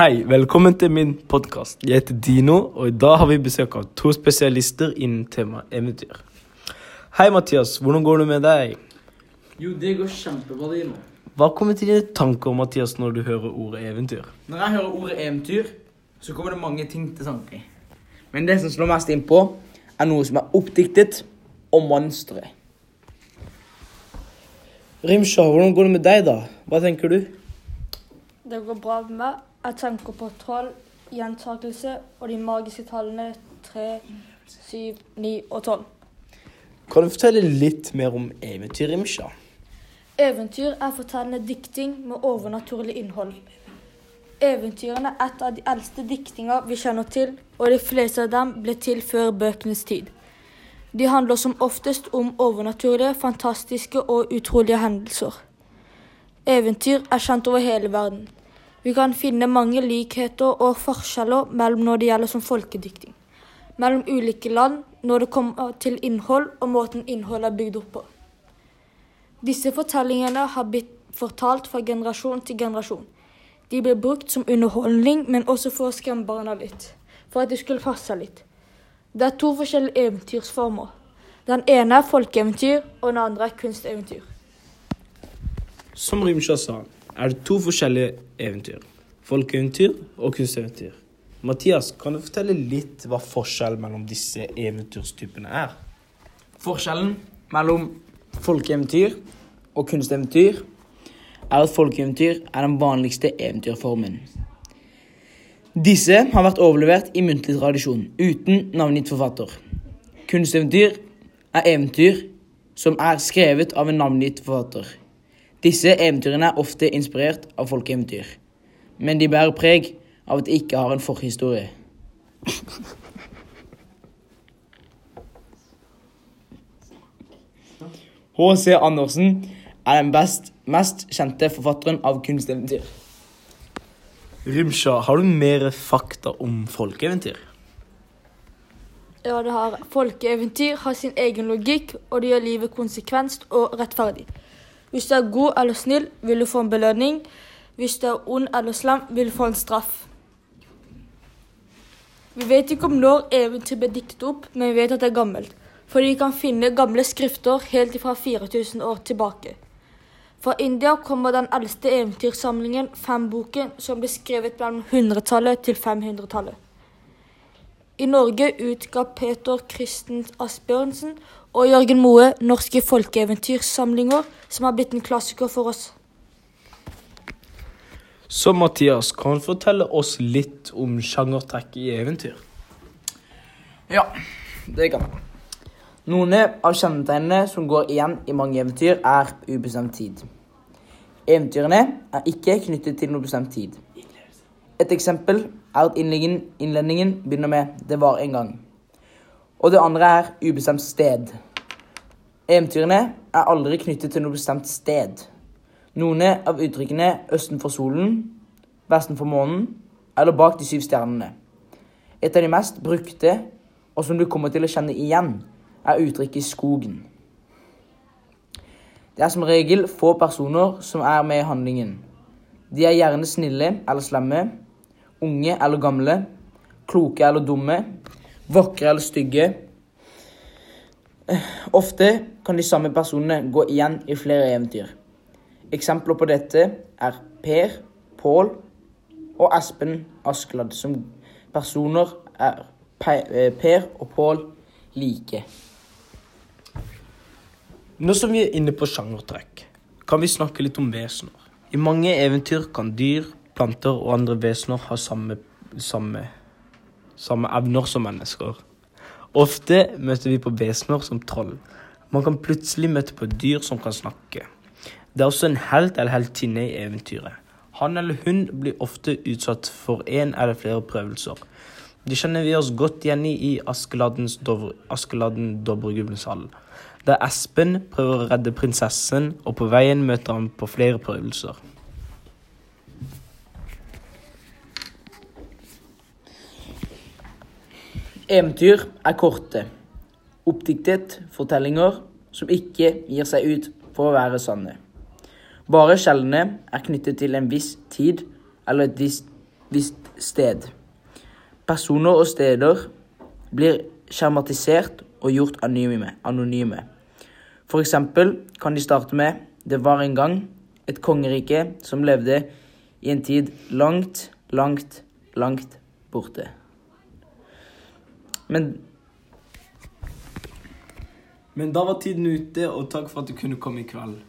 Hei, velkommen til min podkast. Jeg heter Dino, og i dag har vi besøk av to spesialister innen temaet eventyr. Hei, Mathias. Hvordan går det med deg? Jo, det går kjempebra, Dino. Hva kommer til dine tanker, Mathias, når du hører ordet eventyr? Når jeg hører ordet eventyr, så kommer det mange ting til tanke. Men det som slår mest innpå, er noe som er oppdiktet og monstre. Rimsha, hvordan går det med deg, da? Hva tenker du? Det går bra med meg. Jeg tenker på troll, gjentakelse og de magiske tallene 3, 7, 9 og 12. Kan du fortelle litt mer om eventyr, Imsha? Eventyr er fortellende dikting med overnaturlig innhold. Eventyrene er et av de eldste diktinger vi kjenner til, og de fleste av dem ble til før bøkenes tid. De handler som oftest om overnaturlige, fantastiske og utrolige hendelser. Eventyr er kjent over hele verden. Vi kan finne mange likheter og forskjeller mellom når det gjelder som folkedikting. Mellom ulike land når det kommer til innhold og måten innholdet er bygd opp på. Disse fortellingene har blitt fortalt fra generasjon til generasjon. De ble brukt som underholdning, men også for å skremme barna litt. For at de skulle passe litt. Det er to forskjellige eventyrsformer. Den ene er folkeeventyr, og den andre er kunsteventyr. Som Rimsha sa, er det to forskjellige eventyr. Folkeeventyr og kunsteventyr. Mathias, kan du fortelle litt hva forskjellen mellom disse eventyrstypene er? Forskjellen mellom folkeeventyr og kunsteventyr er at folkeeventyr er den vanligste eventyrformen. Disse har vært overlevert i muntlig tradisjon, uten navngitt forfatter. Kunsteventyr er eventyr som er skrevet av en navngitt forfatter. Disse eventyrene er ofte inspirert av folkeeventyr, men de bærer preg av at de ikke har en forhistorie. H.C. Andersen er den best, mest kjente forfatteren av kunsteventyr. Rimsha, har du mer fakta om folkeeventyr? Ja, det har Folkeeventyr har sin egen logikk, og det gjør livet konsekvenst og rettferdig. Hvis du er god eller snill, vil du få en belønning. Hvis du er ond eller slem, vil du få en straff. Vi vet ikke om når eventyr ble diktet opp, men vi vet at det er gammelt. Fordi vi kan finne gamle skrifter helt fra 4000 år tilbake. Fra India kommer den eldste eventyrsamlingen, Femboken, som ble skrevet mellom 100-tallet til 500-tallet. I Norge utga Peter Kristen Asbjørnsen og Jørgen Moe norske folkeeventyrsamlinger, som har blitt en klassiker for oss. Så Mathias, kan du fortelle oss litt om sjangertrekk i eventyr? Ja, det kan jeg. Noen av kjennetegnene som går igjen i mange eventyr, er ubestemt tid. Eventyrene er ikke knyttet til noe bestemt tid. Et eksempel er at innledningen, begynner med 'det var en gang'. Og det andre er ubestemt sted. Eventyrene er aldri knyttet til noe bestemt sted. Noen av uttrykkene 'østen for solen', 'vesten for månen' eller 'bak de syv stjernene'. Et av de mest brukte, og som du kommer til å kjenne igjen, er uttrykket 'skogen'. Det er som regel få personer som er med i handlingen. De er gjerne snille eller slemme, unge eller gamle, kloke eller dumme, vakre eller stygge. Ofte kan de samme personene gå igjen i flere eventyr. Eksempler på dette er Per, Pål og Espen Askeladd. Som personer er Per og Pål like. Nå som vi er inne på sjangertrekk, kan vi snakke litt om vesener. I mange eventyr kan dyr, planter og andre vesener har samme, samme, samme evner som mennesker. Ofte møter vi på vesener som troll. Man kan plutselig møte på dyr som kan snakke. Det er også en helt eller heltinne i eventyret. Han eller hun blir ofte utsatt for en eller flere prøvelser. Det kjenner vi oss godt igjen i i Askeladden Dovregubbens hall. Der Espen prøver å redde prinsessen, og på veien møter han på flere prøvelser. Eventyr er korte, oppdiktet fortellinger som ikke gir seg ut for å være sanne. Bare sjeldne er knyttet til en viss tid eller et visst visst sted. Personer og steder blir skjermatisert og gjort anonyme. anonyme. For eksempel kan de starte med Det var en gang et kongerike som levde i en tid langt, langt, langt borte. Men Men da var tiden ute, og takk for at du kunne komme i kveld.